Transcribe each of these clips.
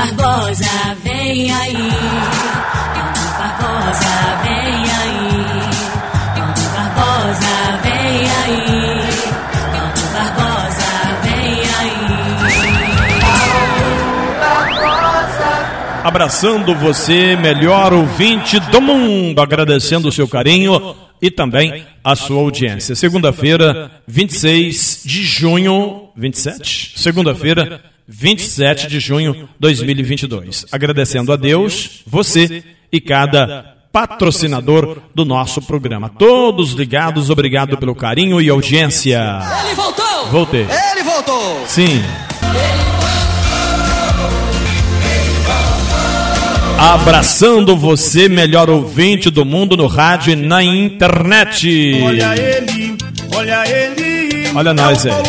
Barbosa, vem aí. Eudo Barbosa, vem aí. Eudo Barbosa, vem aí. Eudo Barbosa, vem aí. Abraçando você, melhor ouvinte do mundo, agradecendo o seu carinho e também a sua audiência. Segunda-feira, 26 de junho, 27? Segunda-feira, 27 de junho de 2022. Agradecendo a Deus, você e cada patrocinador do nosso programa. Todos ligados, obrigado pelo carinho e audiência. Ele voltou! Voltei. Ele voltou! Sim. Abraçando você, melhor ouvinte do mundo no rádio e na internet. Olha ele, olha ele. Olha nós é o aí.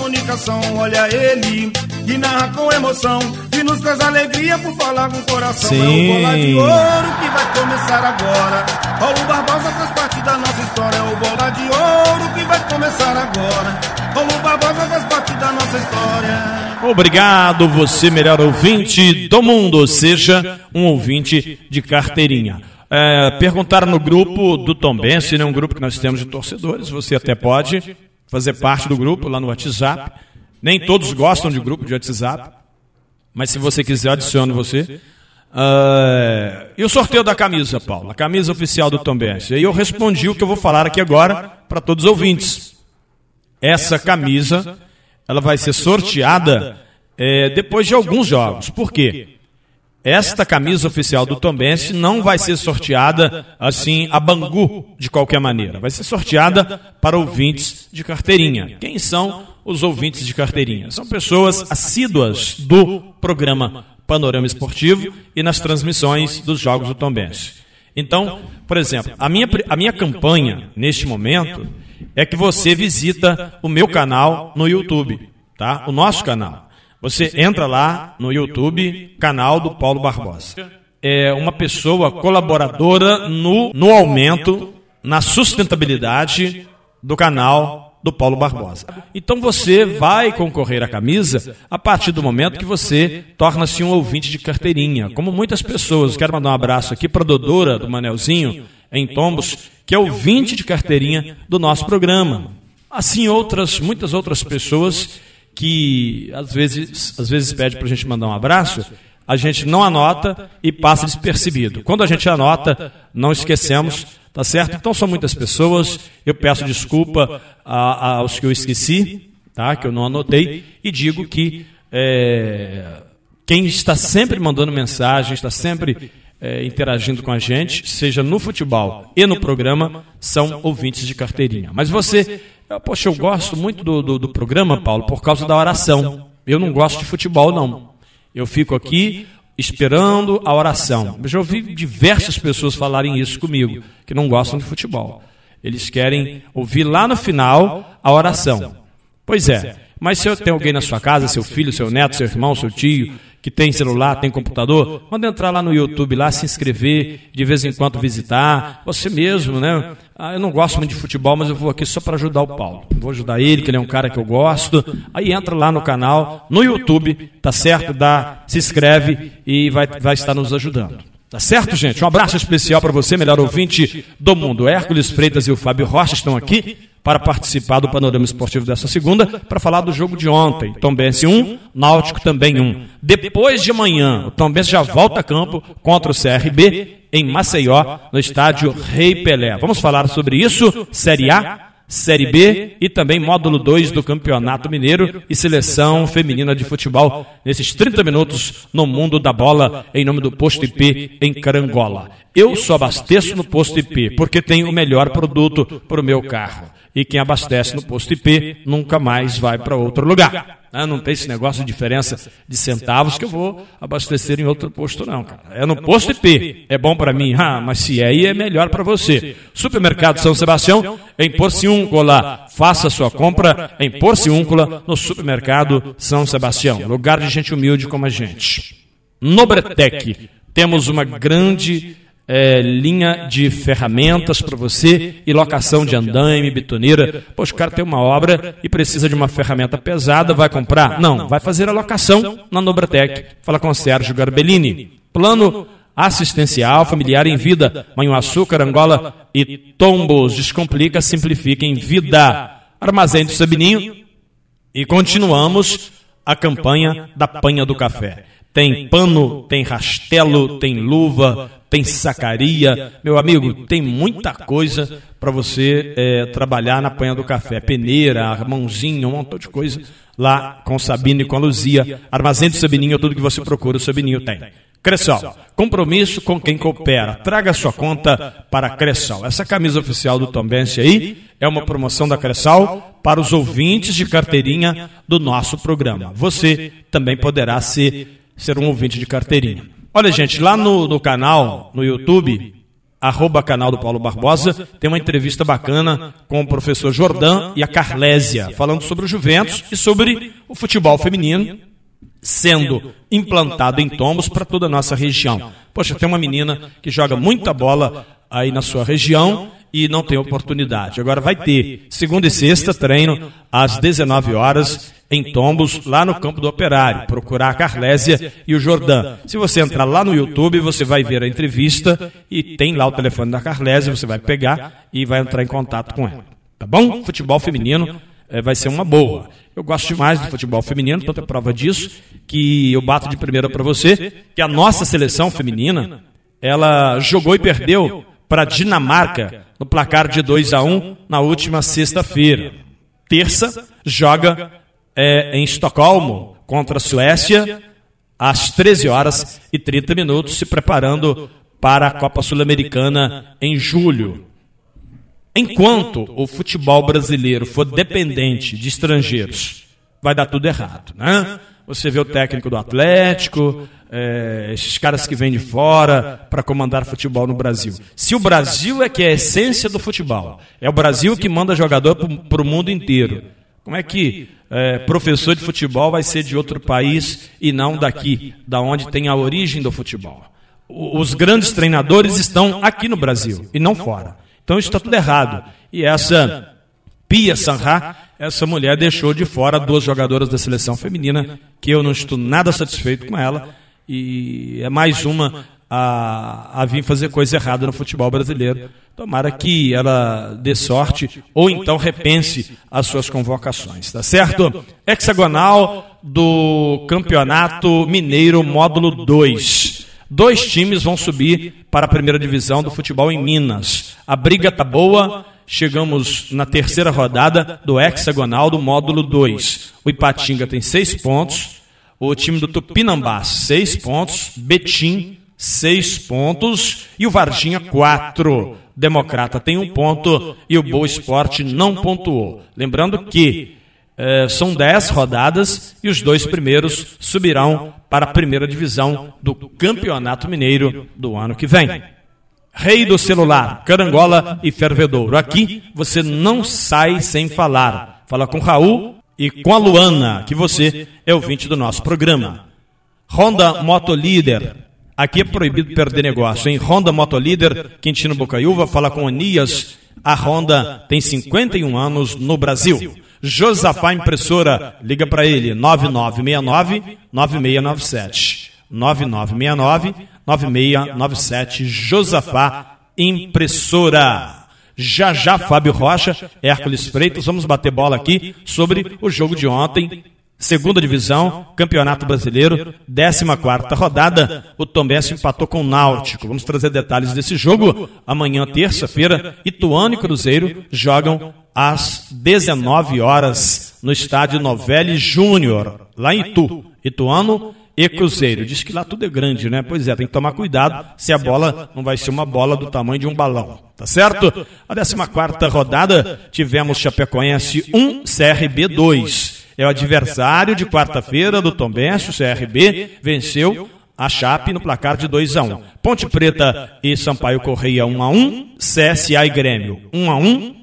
Comunicação. Olha ele, que narra com emoção. Que nos traz alegria por falar com o coração. Sim. É o bola de ouro que vai começar agora. Paulo Barbosa faz parte da nossa história. É o bola de ouro que vai começar agora. Paulo Barbosa faz parte da nossa história. Obrigado, você, melhor ouvinte do mundo, seja um ouvinte de carteirinha. É, perguntaram no grupo do Tombense, né, um grupo que nós temos de torcedores, você até pode fazer parte do grupo lá no WhatsApp. Nem todos gostam de grupo de WhatsApp, mas se você quiser, adicione você. Ah, e o sorteio da camisa, Paulo, a camisa oficial do Tombense. E eu respondi o que eu vou falar aqui agora para todos os ouvintes. Essa camisa ela vai ser sorteada é, depois de alguns jogos. Por quê? Esta camisa oficial do Tombense não vai ser sorteada assim a Bangu de qualquer maneira. Vai ser sorteada para ouvintes de carteirinha. Quem são os ouvintes de carteirinha? São pessoas assíduas do programa Panorama Esportivo e nas transmissões dos jogos do Tombense. Então, por exemplo, a minha, a minha campanha neste momento é que você visita o meu canal no YouTube, tá? O nosso canal. Você entra lá no YouTube, canal do Paulo Barbosa. É uma pessoa colaboradora no, no aumento, na sustentabilidade do canal do Paulo Barbosa. Então você vai concorrer à camisa a partir do momento que você torna-se um ouvinte de carteirinha. Como muitas pessoas. Quero mandar um abraço aqui para a Dodora do Manelzinho, em Tombos, que é ouvinte de carteirinha do nosso programa. Assim outras, muitas outras pessoas que às vezes, às vezes pede para a gente mandar um abraço, a gente não anota e passa despercebido. Quando a gente anota, não esquecemos, tá certo? Então são muitas pessoas, eu peço desculpa aos que eu esqueci, tá? Que eu não anotei, e digo que é, quem está sempre mandando mensagem, está sempre é, interagindo com a gente, seja no futebol e no programa, são ouvintes de carteirinha. Mas você, poxa, eu gosto muito do, do, do programa, Paulo, por causa da oração. Eu não gosto de futebol, não. Eu fico aqui esperando a oração. Eu já ouvi diversas pessoas falarem isso comigo, que não gostam de futebol. Eles querem ouvir lá no final a oração. Pois é. Mas se eu tenho alguém na sua casa, seu filho, seu neto, seu irmão, seu tio, que tem celular, tem computador, manda entrar lá no YouTube, lá se inscrever, de vez em quando visitar. Você mesmo, né? Ah, eu não gosto muito de futebol, mas eu vou aqui só para ajudar o Paulo. Vou ajudar ele, que ele é um cara que eu gosto. Aí entra lá no canal, no YouTube, tá certo? Dá, se inscreve e vai, vai estar nos ajudando. Tá certo, gente? Um abraço especial para você, melhor ouvinte do mundo. Hércules Freitas e o Fábio Rocha estão aqui para participar do panorama esportivo dessa segunda, para falar do jogo de ontem. Tombense 1, Náutico também 1. Depois de amanhã, o Tombense já volta a campo contra o CRB em Maceió, no estádio Rei Pelé. Vamos falar sobre isso, Série A, Série B e também módulo 2 do Campeonato Mineiro e seleção feminina de futebol nesses 30 minutos no mundo da bola em nome do Posto IP em Carangola. Eu só abasteço no Posto IP porque tenho o melhor produto para o meu carro. E quem abastece no Posto IP nunca mais vai para outro lugar. Ah, não tem esse negócio de diferença de centavos que eu vou abastecer em outro posto, não, cara. É no posto IP. É bom para mim, ah, mas se é aí, é melhor para você. Supermercado São Sebastião, em Porciúncula. Faça sua compra em Porciúncula, no Supermercado São Sebastião. Lugar de gente humilde como a gente. No Bretec, temos uma grande é, linha de ferramentas para você e locação de andaime, betoneira. Poxa, o cara tem uma obra e precisa de uma ferramenta pesada, vai comprar? Não, vai fazer a locação na Nobratec. Fala com o Sérgio Garbellini. Plano assistencial familiar em vida. Manhuaçu, Carangola e Tombos. Descomplica, simplifica em vida. Armazém do Sabininho. E continuamos a campanha da panha do café. Tem pano, tem rastelo, tem luva, tem sacaria. Meu amigo, tem muita coisa para você é, trabalhar na panha do café. Peneira, mãozinha, um montão de coisa lá com o Sabino e com a Luzia. Armazém do Sabininho, tudo que você procura, o Sabininho tem. Cressol, compromisso com quem coopera. Traga sua conta para Cressol. Essa camisa oficial do Tombense aí é uma promoção da Cressol para os ouvintes de carteirinha do nosso programa. Você também poderá ser, ser um ouvinte de carteirinha. Olha, gente, lá no, no canal, no YouTube, arroba canal do Paulo Barbosa, tem uma entrevista bacana com o professor Jordan e a Carlésia, falando sobre o Juventus e sobre o futebol feminino sendo implantado em tombos para toda a nossa região. Poxa, tem uma menina que joga muita bola aí na sua região e não tem oportunidade. Agora vai ter segunda e sexta treino às 19 horas em Tombos, lá no campo do Operário. Procurar a Carlésia e o Jordão. Se você entrar lá no YouTube, você vai ver a entrevista e tem lá o telefone da Carlésia, você vai pegar e vai entrar em contato com ela. Tá bom? Futebol feminino é, vai ser uma boa. Eu gosto demais do futebol feminino, tanto é prova disso que eu bato de primeira para você que a nossa seleção feminina ela jogou e perdeu para Dinamarca no placar de 2 a 1 na última sexta-feira. Terça joga é, em Estocolmo contra a Suécia às 13 horas e 30 minutos, se preparando para a Copa Sul-Americana em julho. Enquanto o futebol brasileiro for dependente de estrangeiros, vai dar tudo errado, né? Você vê o técnico do Atlético, é, esses caras que vêm de fora para comandar futebol no Brasil. Se o Brasil é que é a essência do futebol, é o Brasil que manda jogador para o mundo inteiro. Como é que é, professor de futebol vai ser de outro país e não daqui, da onde tem a origem do futebol? Os grandes treinadores estão aqui no Brasil e não fora. Então isso está tudo errado. E essa Pia Sanha, essa mulher deixou de fora duas jogadoras da seleção feminina, que eu não estou nada satisfeito com ela, e é mais uma a, a vir fazer coisa errada no futebol brasileiro. Tomara que ela dê sorte ou então repense as suas convocações, tá certo? Hexagonal do Campeonato Mineiro Módulo 2. Dois times vão subir para a primeira divisão do futebol em Minas. A briga tá boa. Chegamos na terceira rodada do hexagonal do módulo 2. O Ipatinga tem seis pontos. O time do Tupinambás, seis pontos. Betim, seis pontos. E o Varginha, quatro. Democrata tem um ponto e o Boa Esporte não pontuou. Lembrando que eh, são dez rodadas e os dois primeiros subirão para a primeira divisão do Campeonato Mineiro do ano que vem. Rei do celular, carangola e fervedouro. Aqui você não sai sem falar. Fala com Raul e com a Luana, que você é ouvinte do nosso programa. Honda Moto Líder. Aqui é proibido perder negócio, hein? Honda Moto Líder, Quintino Bocaiúva, fala com Anias. A Honda tem 51 anos no Brasil. Josafá Impressora, liga para ele, 9969-9697. 9969-9697, Josafá Impressora. Já já, Fábio Rocha, Hércules Freitas, vamos bater bola aqui sobre o jogo de ontem, segunda divisão, Campeonato Brasileiro, 14 rodada. O Tombense empatou com o Náutico. Vamos trazer detalhes desse jogo. Amanhã, terça-feira, Ituano e Cruzeiro jogam às 19 horas no estádio Novelli Júnior, lá em Itu. Ituano e Cruzeiro. Diz que lá tudo é grande, né? Pois é, tem que tomar cuidado se a bola não vai ser uma bola do tamanho de um balão. Tá certo? A 14 rodada tivemos Chapecoense 1, CRB 2. É o adversário de quarta-feira do Tombense, o CRB, venceu a Chape no placar de 2 a 1. Ponte Preta e Sampaio Correia 1 a 1, CSA e Grêmio 1 a 1,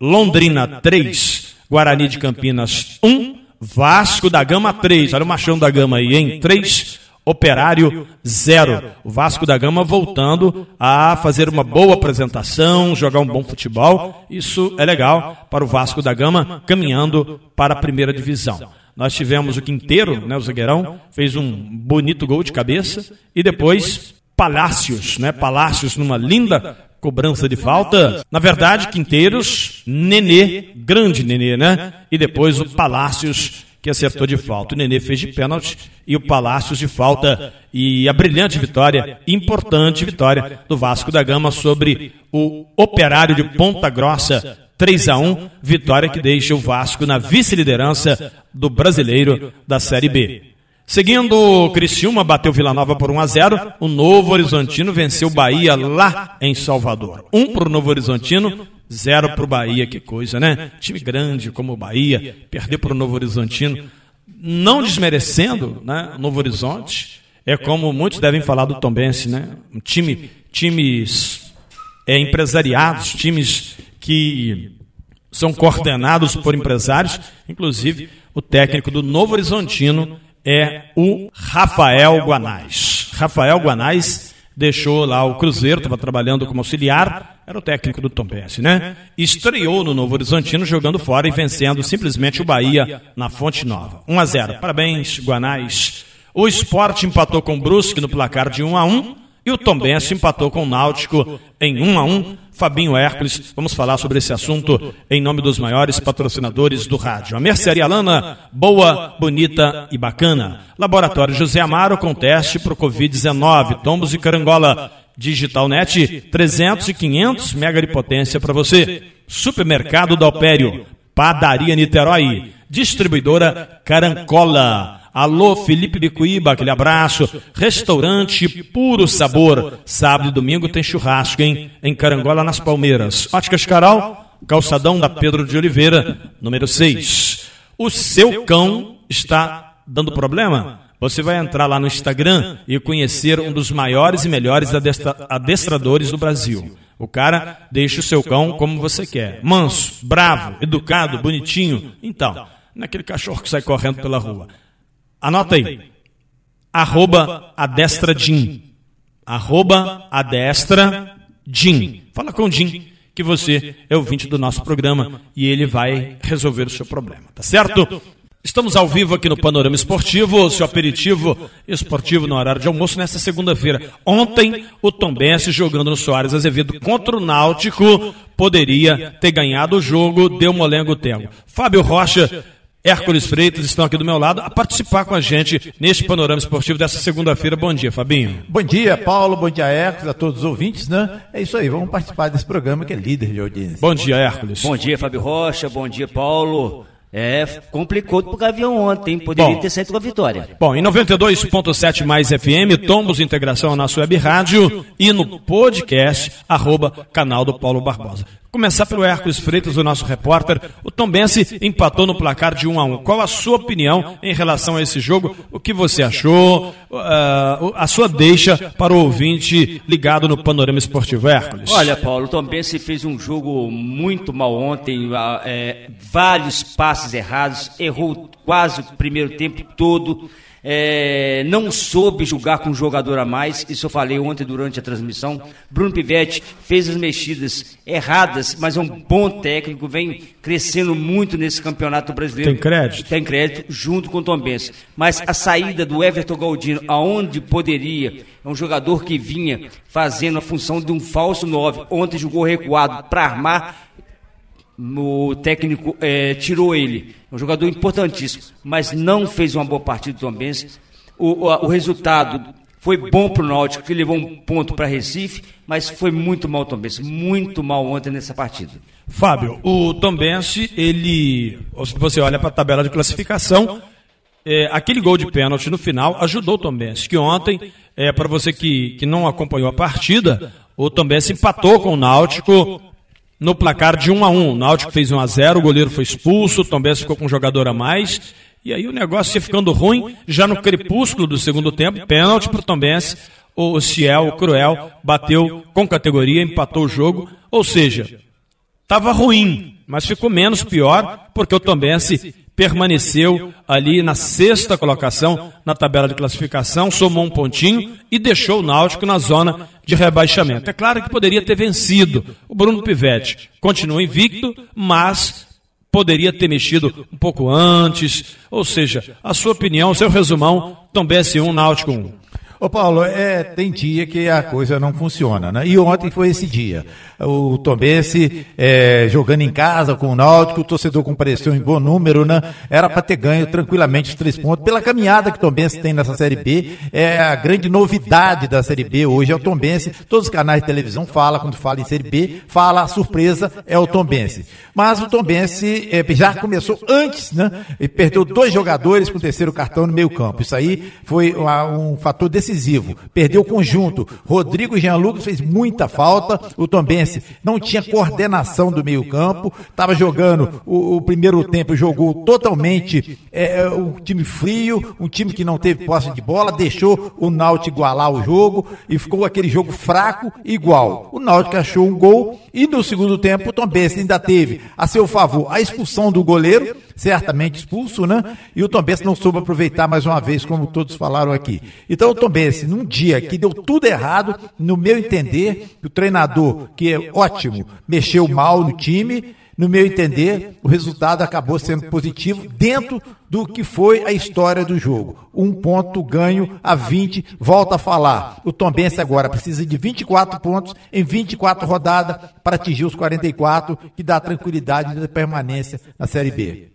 Londrina 3, Guarani de Campinas 1, Vasco da Gama 3. Olha o machão da Gama aí, hein? 3. Operário 0. O Vasco da Gama voltando a fazer uma boa apresentação, jogar um bom futebol. Isso é legal para o Vasco da Gama caminhando para a primeira divisão. Nós tivemos o Quinteiro, né, o Zagueirão, fez um bonito gol de cabeça e depois Palácios, né? Palácios numa linda cobrança de falta. Na verdade, Quinteiros, Nenê, grande Nenê, né? E depois o Palácios que acertou de falta. O Nenê fez de pênalti e o Palácios de falta. E a brilhante vitória, importante vitória do Vasco da Gama sobre o Operário de Ponta Grossa. 3 a 1 vitória que deixa o Vasco na vice-liderança do brasileiro da Série B. Seguindo, Criciúma bateu Vila Nova por 1 a 0. O Novo Horizontino venceu o Bahia lá em Salvador. 1 para o Novo Horizontino, 0 para o Bahia. Que coisa, né? Time grande como o Bahia, perder para o Novo Horizontino. Não desmerecendo né, Novo Horizonte. É como muitos devem falar do Tombense, né? Um time, times é, empresariados, times que são coordenados por empresários. Inclusive, o técnico do Novo Horizontino é o Rafael Guanais. Rafael Guanais deixou lá o Cruzeiro, estava trabalhando como auxiliar, era o técnico do Tombense, né? Estreou no Novo Horizontino jogando fora e vencendo simplesmente o Bahia na Fonte Nova. 1 a 0. Parabéns, Guanais. O Sport empatou com o Brusque no placar de 1 a 1 e o Tombense empatou com o Náutico em 1 a 1 Fabinho Hércules. Vamos falar sobre esse assunto em nome dos maiores patrocinadores do rádio. A Mercearia Lana, boa, bonita e bacana. Laboratório José Amaro com teste para o Covid-19. Tombos e Carangola. Digital Net, 300 e 500 mega de potência para você. Supermercado Dalpério. Padaria Niterói. Distribuidora Carancola. Alô, Felipe Bicuíba, aquele abraço. Restaurante Puro Sabor. Sábado e domingo tem churrasco, hein? Em Carangola, nas Palmeiras. Óticas Caral, calçadão da Pedro de Oliveira, número 6. O seu cão está dando problema? Você vai entrar lá no Instagram e conhecer um dos maiores e melhores adestra adestradores do Brasil. O cara deixa o seu cão como você quer. Manso, bravo, educado, bonitinho. Então, naquele cachorro que sai correndo pela rua. Anota aí. Arroba adestradim. Arroba adestradim. Fala com o Jim que você é ouvinte do nosso programa e ele vai resolver o seu problema, tá certo? Estamos ao vivo aqui no Panorama Esportivo, seu aperitivo esportivo no horário de almoço nesta segunda-feira. Ontem, o Tom Bense jogando no Soares Azevedo contra o Náutico poderia ter ganhado o jogo, deu molengo tempo. Fábio Rocha Hércules Freitas estão aqui do meu lado a participar com a gente neste panorama esportivo dessa segunda-feira. Bom dia, Fabinho. Bom dia, Paulo. Bom dia, Hércules, a todos os ouvintes, né? É isso aí, vamos participar desse programa que é líder de audiência. Bom dia, Hércules. Bom dia, Fábio Rocha. Bom dia, Paulo. É, complicou pro Gavião ontem, poderia bom, ter saído com a vitória. Bom, em 92.7 mais FM, Tombos Integração na nossa web rádio e no podcast, arroba canal do Paulo Barbosa. Começar pelo Hércules Freitas, o nosso repórter. O Tombense empatou no placar de 1 a 1. Qual a sua opinião em relação a esse jogo? O que você achou? Uh, a sua deixa para o ouvinte ligado no Panorama Esportivo Hércules. Olha, Paulo, o Tombense fez um jogo muito mal ontem, é, vários passes errados, errou quase o primeiro tempo todo é, não soube jogar com um jogador a mais, isso eu falei ontem durante a transmissão. Bruno Pivetti fez as mexidas erradas, mas é um bom técnico, vem crescendo muito nesse campeonato brasileiro. Tem crédito? Tem crédito, junto com o Tom Benz. Mas a saída do Everton Galdino, aonde poderia, é um jogador que vinha fazendo a função de um falso 9, ontem jogou recuado para armar o técnico é, tirou ele. É um jogador importantíssimo, mas não fez uma boa partida do Tombense. O, o, o resultado foi bom para o Náutico, que levou um ponto para Recife, mas foi muito mal o Tombense, muito mal ontem nessa partida. Fábio, o Tombense, ele, se você olha para a tabela de classificação, é, aquele gol de pênalti no final ajudou o Tombense, que ontem, é, para você que, que não acompanhou a partida, o Tombense empatou com o Náutico no placar de 1 a 1 O Náutico fez 1 a 0 o goleiro foi expulso, o Tom Benz ficou com um jogador a mais. E aí o negócio ia ficando ruim, já no crepúsculo do segundo tempo, pênalti para o Tom Benz. O Ciel, o Cruel, bateu com categoria, empatou o jogo. Ou seja, estava ruim, mas ficou menos pior, porque o Tom Benz permaneceu ali na sexta colocação na tabela de classificação, somou um pontinho e deixou o Náutico na zona de rebaixamento. É claro que poderia ter vencido. O Bruno Pivetti continua invicto, mas poderia ter mexido um pouco antes. Ou seja, a sua opinião, seu resumão, Tom BS1, Náutico 1. Ô Paulo, é, tem dia que a coisa não funciona, né? E ontem foi esse dia. O Tombense é, jogando em casa com o Náutico, o torcedor compareceu em bom número, né? Era para ter ganho tranquilamente os três pontos. Pela caminhada que o Tombense tem nessa Série B, é a grande novidade da Série B hoje é o Tombense. Todos os canais de televisão falam, quando fala em Série B, fala a surpresa é o Tombense. Mas o Tombense é, já começou antes, né? E perdeu dois jogadores com o terceiro cartão no meio campo. Isso aí foi um fator decisivo decisivo. Perdeu o conjunto. Rodrigo Jean Lucas fez muita falta. O Tombense não tinha coordenação do meio-campo. Estava jogando o, o, primeiro tempo, jogou totalmente é, um time frio, um time que não teve posse de bola, deixou o Náutico igualar o jogo e ficou aquele jogo fraco igual. O Náutico achou um gol e no segundo tempo o Tombense ainda teve a seu favor a expulsão do goleiro certamente expulso, né? E o Tombense não soube aproveitar mais uma vez, como todos falaram aqui. Então o Tombense, num dia que deu tudo errado, no meu entender, o treinador, que é ótimo, mexeu mal no time, no meu entender, o resultado acabou sendo positivo dentro do que foi a história do jogo. Um ponto ganho a 20, volta a falar. O Tombense agora precisa de 24 pontos em 24 rodadas para atingir os 44, que dá tranquilidade de permanência na Série B.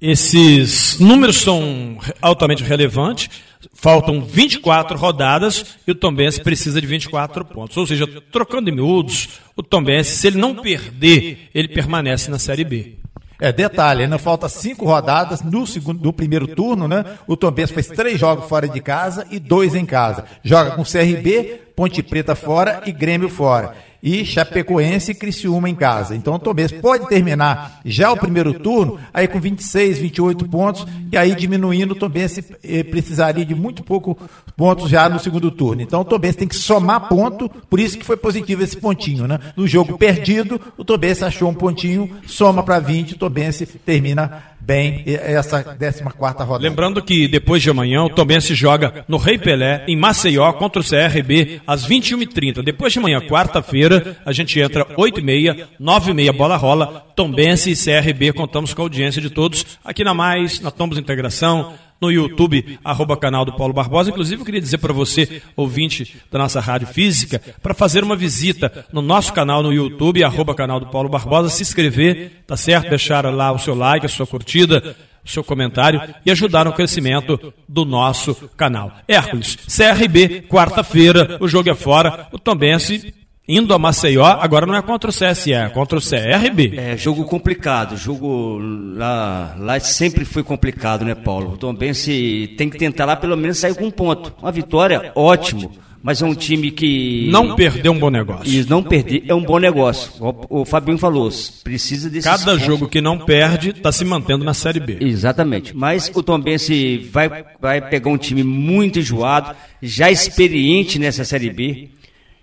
Esses números são altamente relevantes. Faltam 24 rodadas e o Tombense precisa de 24 pontos. Ou seja, trocando em miúdos, o Tombense, se ele não perder, ele permanece na Série B. É, detalhe, ainda falta cinco rodadas no, segundo, no primeiro turno, né? O Tombense fez três jogos fora de casa e dois em casa. Joga com CRB, Ponte Preta fora e Grêmio fora e Chapecoense e Criciúma em casa. Então o Tombense pode terminar já o primeiro turno aí com 26, 28 pontos e aí diminuindo o Tombense eh, precisaria de muito pouco pontos já no segundo turno. Então o Tombense tem que somar ponto, por isso que foi positivo esse pontinho, né? No jogo perdido, o Tombense achou um pontinho, soma para 20, o Tombense termina bem essa 14 rodada. Lembrando que depois de amanhã o Tombense joga no Rei Pelé, em Maceió, contra o CRB, às 21h30. Depois de amanhã, quarta-feira, a gente entra 8h30, 9h30, bola rola, Tombense e CRB. Contamos com a audiência de todos aqui na Mais, na Tombos Integração no YouTube, arroba canal do Paulo Barbosa. Inclusive, eu queria dizer para você, ouvinte da nossa rádio física, para fazer uma visita no nosso canal no YouTube, arroba canal do Paulo Barbosa, se inscrever, tá certo? Deixar lá o seu like, a sua curtida, o seu comentário e ajudar no crescimento do nosso canal. Hércules, CRB, quarta-feira, o jogo é fora, o Tombense indo a Maceió, agora não é contra o CSE, é contra o CRB. É, jogo complicado, jogo lá, lá sempre foi complicado, né, Paulo? Então, bem, se tem que tentar lá pelo menos sair com um ponto. Uma vitória, ótimo. Mas é um time que. Não perdeu um bom negócio. E não perder é um bom negócio. O, o Fabinho falou, precisa desse. Cada pontos. jogo que não perde está se mantendo na Série B. Exatamente. Mas o Tombense vai, vai pegar um time muito enjoado, já experiente nessa Série B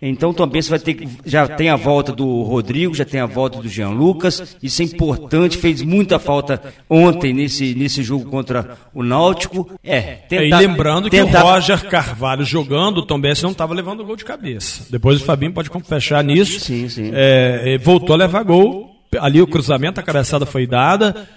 então também você vai ter já tem a volta do Rodrigo, já tem a volta do Jean Lucas. Isso é importante, fez muita falta ontem nesse, nesse jogo contra o Náutico. É, tentar, e lembrando tentar... que o Roger Carvalho jogando, o Tom Benz não estava levando gol de cabeça. Depois o Fabinho pode fechar nisso. Sim, sim. É, voltou a levar gol. Ali o cruzamento, a cabeçada foi dada.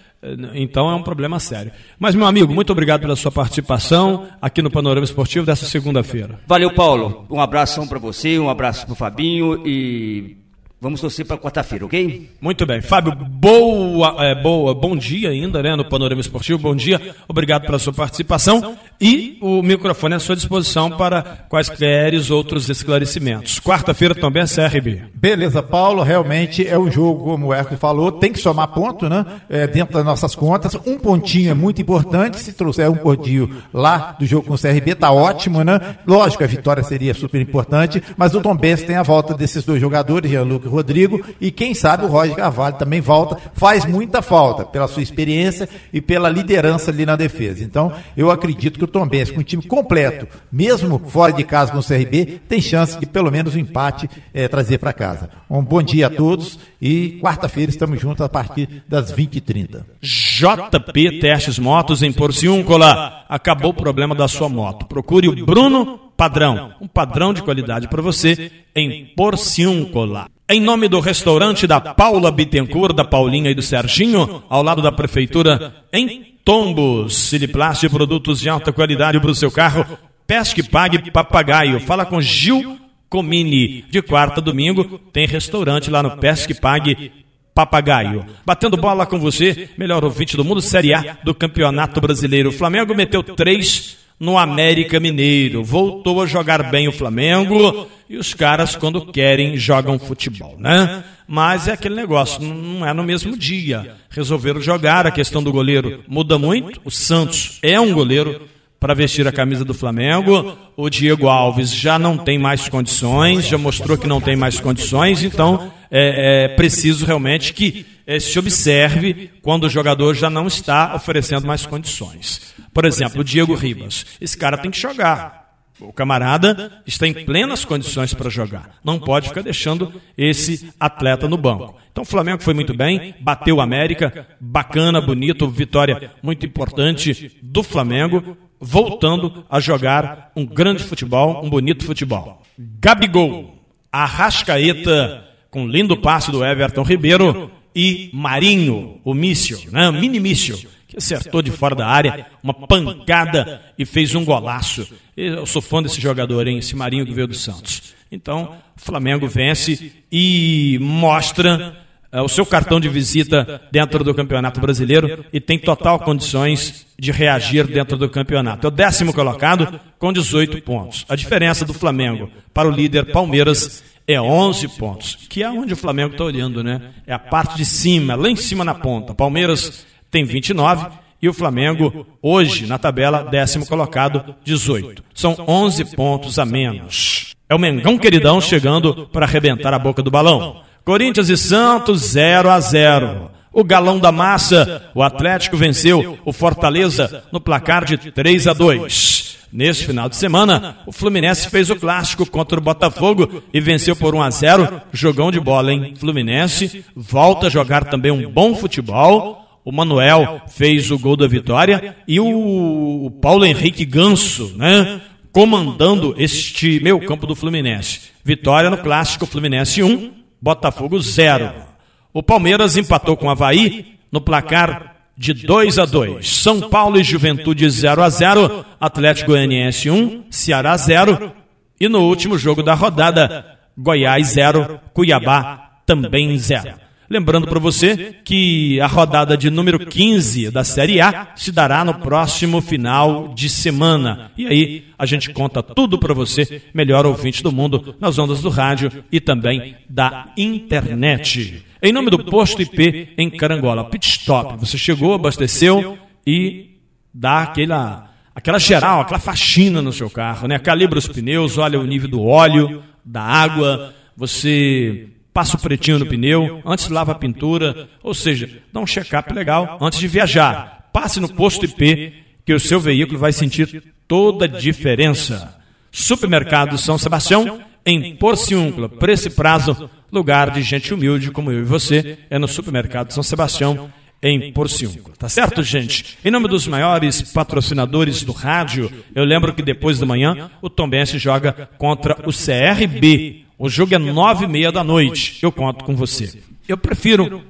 Então é um problema sério. Mas, meu amigo, muito obrigado pela sua participação aqui no Panorama Esportivo dessa segunda-feira. Valeu, Paulo. Um abração para você, um abraço para o Fabinho e Vamos torcer para quarta-feira, ok? Muito bem. Fábio, boa, é, boa, bom dia ainda, né, no Panorama Esportivo. Bom dia, obrigado pela sua participação. E o microfone à sua disposição para quaisquer outros esclarecimentos. Quarta-feira também é CRB. Beleza, Paulo. Realmente é um jogo, como o Hércules falou, tem que somar ponto, né? É, dentro das nossas contas. Um pontinho é muito importante. Se trouxer um pontinho lá do jogo com o CRB, tá ótimo, né? Lógico, a vitória seria super importante, mas o Tom Benz tem a volta desses dois jogadores, Jean-Luc Rodrigo, e quem sabe o Roger Carvalho também volta, faz muita falta pela sua experiência e pela liderança ali na defesa. Então, eu acredito que o Tombense, com o time completo, mesmo fora de casa com o CRB, tem chance de pelo menos um empate eh, trazer para casa. Um bom dia a todos e quarta-feira estamos juntos a partir das 20h30. JP Testes Motos em Porciúncula. Acabou o problema da sua moto. Procure o Bruno Padrão, um padrão de qualidade para você em Porciúncula. Em nome do restaurante da Paula Bittencourt, da Paulinha e do Serginho, ao lado da prefeitura em Tombos, Siliplast, produtos de alta qualidade para o seu carro. Pesque Pague Papagaio. Fala com Gil Comini. De quarta a domingo tem restaurante lá no Pesque Pague Papagaio. Batendo bola com você, melhor ouvinte do mundo, Série A do Campeonato Brasileiro. O Flamengo meteu três no América Mineiro. Voltou a jogar bem o Flamengo e os caras, quando querem, jogam futebol, né? Mas é aquele negócio, não é no mesmo dia. Resolveram jogar, a questão do goleiro muda muito. O Santos é um goleiro para vestir a camisa do Flamengo. O Diego Alves já não tem mais condições, já mostrou que não tem mais condições, então é, é preciso realmente que se observe quando o jogador já não está oferecendo mais condições. Por exemplo, o Diego Ribas. Esse cara tem que jogar. O camarada está em plenas condições para jogar. Não pode ficar deixando esse atleta no banco. Então o Flamengo foi muito bem, bateu o América, bacana, bonito, vitória muito importante do Flamengo voltando a jogar um grande futebol, um bonito futebol. Gabigol, Arrascaeta, com lindo passe do Everton Ribeiro e Marinho, o míssil, né? mini míssil, que acertou de fora da área, uma pancada e fez um golaço. Eu sou fã desse jogador, hein? esse Marinho que veio do Santos. Então, o Flamengo vence e mostra é, o seu cartão de visita dentro do Campeonato Brasileiro e tem total condições de reagir dentro do campeonato. É o décimo colocado com 18 pontos. A diferença do Flamengo para o líder Palmeiras é 11 pontos, que é onde o Flamengo está olhando, né? É a parte de cima, lá em cima na ponta. Palmeiras tem 29 e o Flamengo, hoje, na tabela, décimo colocado, 18. São 11 pontos a menos. É o Mengão queridão chegando para arrebentar a boca do balão. Corinthians e Santos 0 a 0. O galão da massa, o Atlético venceu o Fortaleza no placar de 3 a 2. Neste final de semana, o Fluminense fez o clássico contra o Botafogo e venceu por 1 a 0. Jogão de bola, hein? Fluminense volta a jogar também um bom futebol. O Manuel fez o gol da vitória e o Paulo Henrique Ganso, né? Comandando este meio campo do Fluminense. Vitória no clássico Fluminense 1, Botafogo 0. O Palmeiras empatou com o Havaí no placar de 2 a 2. São Paulo e Juventude 0 a 0, Atlético Goianiense 1, Ceará 0 e no último jogo da rodada, Goiás 0, Cuiabá também 0. Lembrando para você que a rodada de número 15 da Série A se dará no próximo final de semana. E aí a gente conta tudo para você, melhor ouvinte do mundo, nas ondas do rádio e também da internet. Em nome do Posto IP em Carangola, Pit Stop. Você chegou, abasteceu e dá aquela, aquela geral, aquela faxina no seu carro, né? Calibra os pneus, olha o nível do óleo, da água, você passa o pretinho no pneu, antes lava a pintura, ou seja, dá um check-up legal antes de viajar. Passe no posto IP que o seu veículo vai sentir toda a diferença. Supermercado São Sebastião, em Porciúncula, preço e prazo, lugar de gente humilde como eu e você, é no Supermercado São Sebastião, em Porciúncula. Tá certo, gente? Em nome dos maiores patrocinadores do rádio, eu lembro que depois da manhã o Tom Bense joga contra o CRB. O jogo é nove e meia da noite. Eu conto com você. Eu prefiro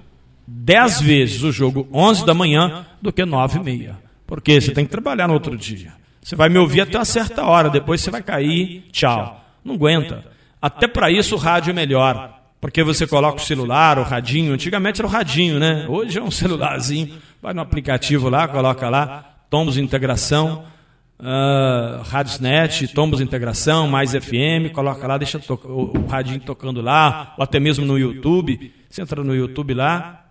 dez vezes o jogo onze da manhã do que nove e meia. Porque você tem que trabalhar no outro dia. Você vai me ouvir até uma certa hora, depois você vai cair, tchau. Não aguenta. Até para isso o rádio é melhor. Porque você coloca o celular, o radinho. Antigamente era o radinho, né? Hoje é um celularzinho. Vai no aplicativo lá, coloca lá, tombos integração uh, Radiosnet, Tombos Integração, Mais FM, coloca lá, deixa o, o radinho tocando lá, ou até mesmo no YouTube. Você entra no YouTube lá,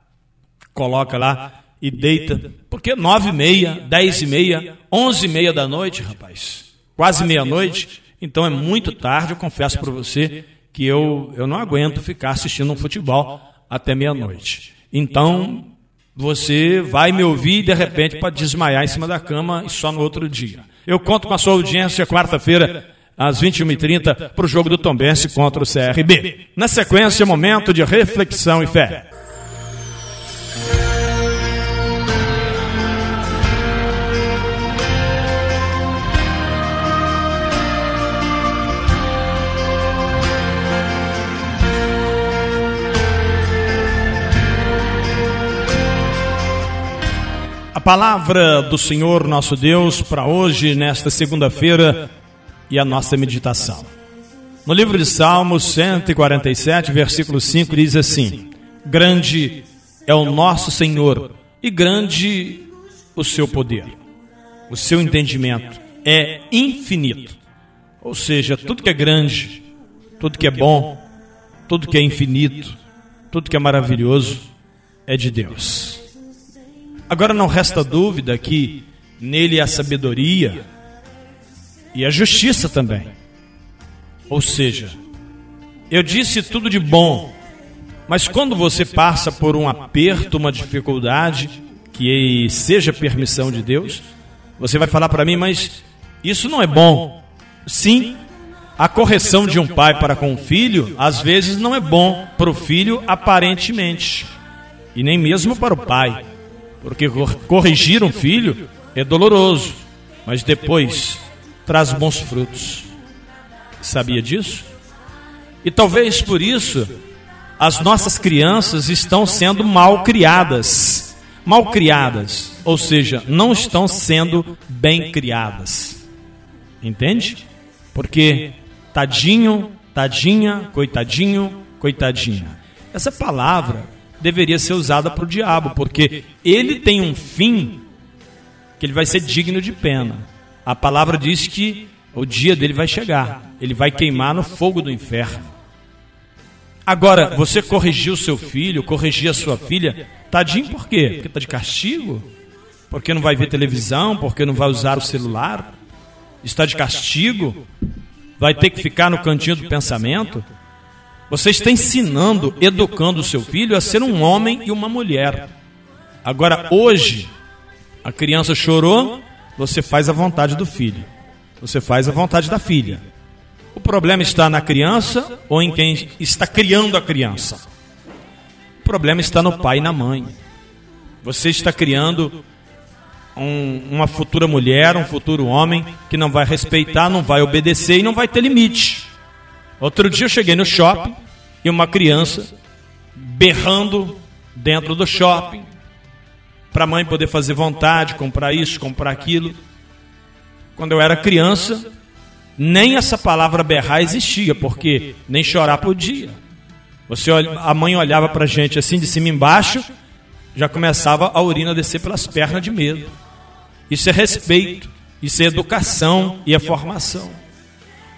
coloca lá e deita. Porque nove e meia, dez e meia, onze e meia da noite, rapaz, quase meia-noite, então é muito tarde, eu confesso para você que eu, eu não aguento ficar assistindo um futebol até meia-noite. Então, você vai me ouvir e de repente pode desmaiar em cima da cama e só no outro dia. Eu conto com a sua audiência quarta-feira às 21h30 para o jogo do Tombense contra o CRB. Na sequência, momento de reflexão e fé. Palavra do Senhor nosso Deus para hoje, nesta segunda-feira, e a nossa meditação. No livro de Salmos 147, versículo 5, diz assim: Grande é o nosso Senhor e grande o seu poder. O seu entendimento é infinito. Ou seja, tudo que é grande, tudo que é bom, tudo que é infinito, tudo que é maravilhoso é de Deus. Agora não resta dúvida que nele há sabedoria e a justiça também. Ou seja, eu disse tudo de bom, mas quando você passa por um aperto, uma dificuldade, que seja permissão de Deus, você vai falar para mim, mas isso não é bom. Sim, a correção de um pai para com o filho, às vezes não é bom para o filho aparentemente, e nem mesmo para o pai. Porque corrigir um filho é doloroso, mas depois traz bons frutos. Sabia disso? E talvez por isso as nossas crianças estão sendo mal criadas. Mal criadas, ou seja, não estão sendo bem criadas. Entende? Porque tadinho, tadinha, coitadinho, coitadinha. Essa palavra deveria ser usada para o diabo, porque ele tem um fim que ele vai ser digno de pena. A palavra diz que o dia dele vai chegar, ele vai queimar no fogo do inferno. Agora, você corrigiu seu filho, corrigir a sua filha, tadinho por quê? Porque está de castigo? Porque não vai ver televisão? Porque não vai usar o celular? Está de castigo? Vai ter que ficar no cantinho do pensamento? Você está ensinando, educando o seu filho a ser um homem e uma mulher. Agora, hoje, a criança chorou, você faz a vontade do filho. Você faz a vontade da filha. O problema está na criança ou em quem está criando a criança? O problema está no pai e na mãe. Você está criando um, uma futura mulher, um futuro homem que não vai respeitar, não vai obedecer e não vai ter limite. Outro dia eu cheguei no shopping e uma criança berrando dentro do shopping para a mãe poder fazer vontade, comprar isso, comprar aquilo. Quando eu era criança, nem essa palavra berrar existia, porque nem chorar podia. Você, a mãe olhava para a gente assim de cima embaixo, já começava a urina a descer pelas pernas de medo. Isso é respeito, isso é educação e é formação.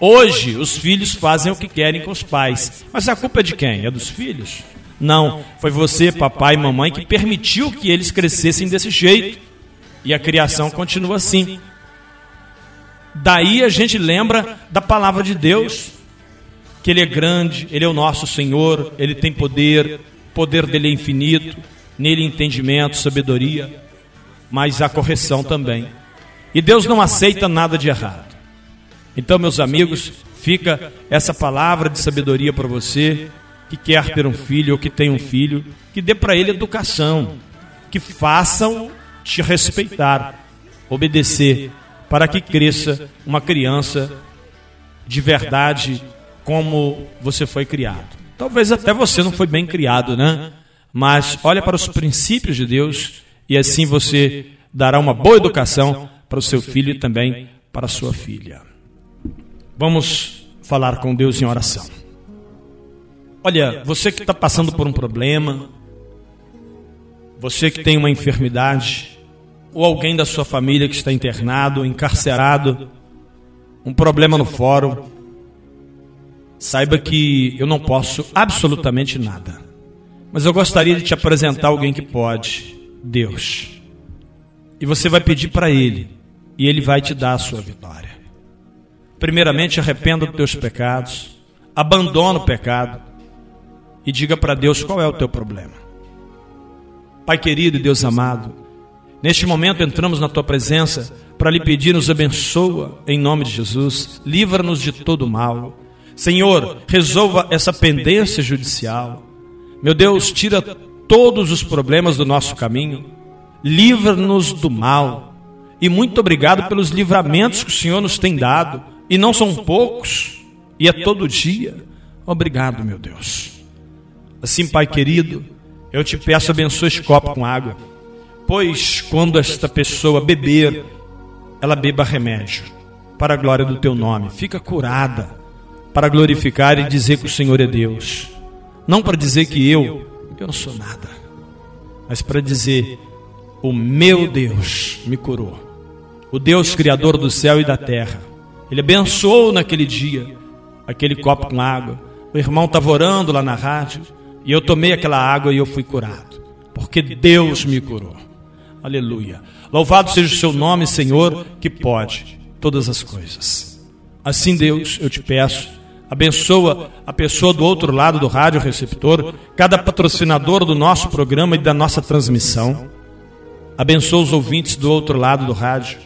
Hoje, os filhos fazem o que querem com os pais. Mas a culpa é de quem? É dos filhos? Não, foi você, papai e mamãe, que permitiu que eles crescessem desse jeito. E a criação continua assim. Daí a gente lembra da palavra de Deus, que Ele é grande, Ele é o nosso Senhor, Ele tem poder, o poder dele é infinito, nele entendimento, sabedoria, mas a correção também. E Deus não aceita nada de errado. Então, meus amigos, fica essa palavra de sabedoria para você que quer ter um filho ou que tem um filho, que dê para ele educação, que façam te respeitar, obedecer, para que cresça uma criança de verdade como você foi criado. Talvez até você não foi bem criado, né? Mas olha para os princípios de Deus e assim você dará uma boa educação para o seu filho e também para a sua filha. Vamos falar com Deus em oração. Olha, você que está passando por um problema, você que tem uma enfermidade, ou alguém da sua família que está internado, encarcerado, um problema no fórum, saiba que eu não posso absolutamente nada. Mas eu gostaria de te apresentar alguém que pode, Deus. E você vai pedir para Ele, e Ele vai te dar a sua vitória. Primeiramente, arrependa dos teus pecados, abandona o pecado e diga para Deus qual é o teu problema. Pai querido e Deus amado, neste momento entramos na tua presença para lhe pedir, nos abençoa em nome de Jesus, livra-nos de todo mal. Senhor, resolva essa pendência judicial. Meu Deus, tira todos os problemas do nosso caminho, livra-nos do mal. E muito obrigado pelos livramentos que o Senhor nos tem dado, e não são poucos, e é todo dia. Obrigado, meu Deus. Assim, Pai querido, eu te peço, abençoe este copo com água, pois quando esta pessoa beber, ela beba remédio, para a glória do teu nome, fica curada, para glorificar e dizer que o Senhor é Deus, não para dizer que eu, eu não sou nada, mas para dizer: o meu Deus me curou, o Deus Criador do céu e da terra, Ele abençoou naquele dia aquele copo com água. O irmão estava orando lá na rádio e eu tomei aquela água e eu fui curado, porque Deus me curou. Aleluia. Louvado seja o seu nome, Senhor, que pode todas as coisas. Assim, Deus, eu te peço, abençoa a pessoa do outro lado do rádio receptor, cada patrocinador do nosso programa e da nossa transmissão. Abençoa os ouvintes do outro lado do rádio,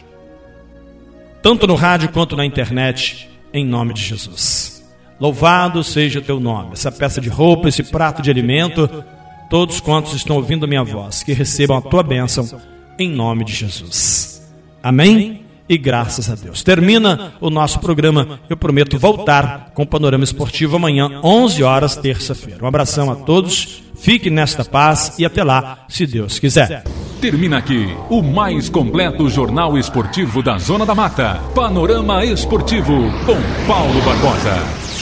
tanto no rádio quanto na internet, em nome de Jesus. Louvado seja teu nome. Essa peça de roupa, esse prato de alimento, todos quantos estão ouvindo a minha voz, que recebam a tua bênção em nome de Jesus. Amém? E graças a Deus. Termina o nosso programa. Eu prometo voltar com o Panorama Esportivo amanhã, 11 horas, terça-feira. Um abração a todos. Fique nesta paz e até lá, se Deus quiser. Termina aqui o mais completo jornal esportivo da Zona da Mata. Panorama Esportivo com Paulo Barbosa.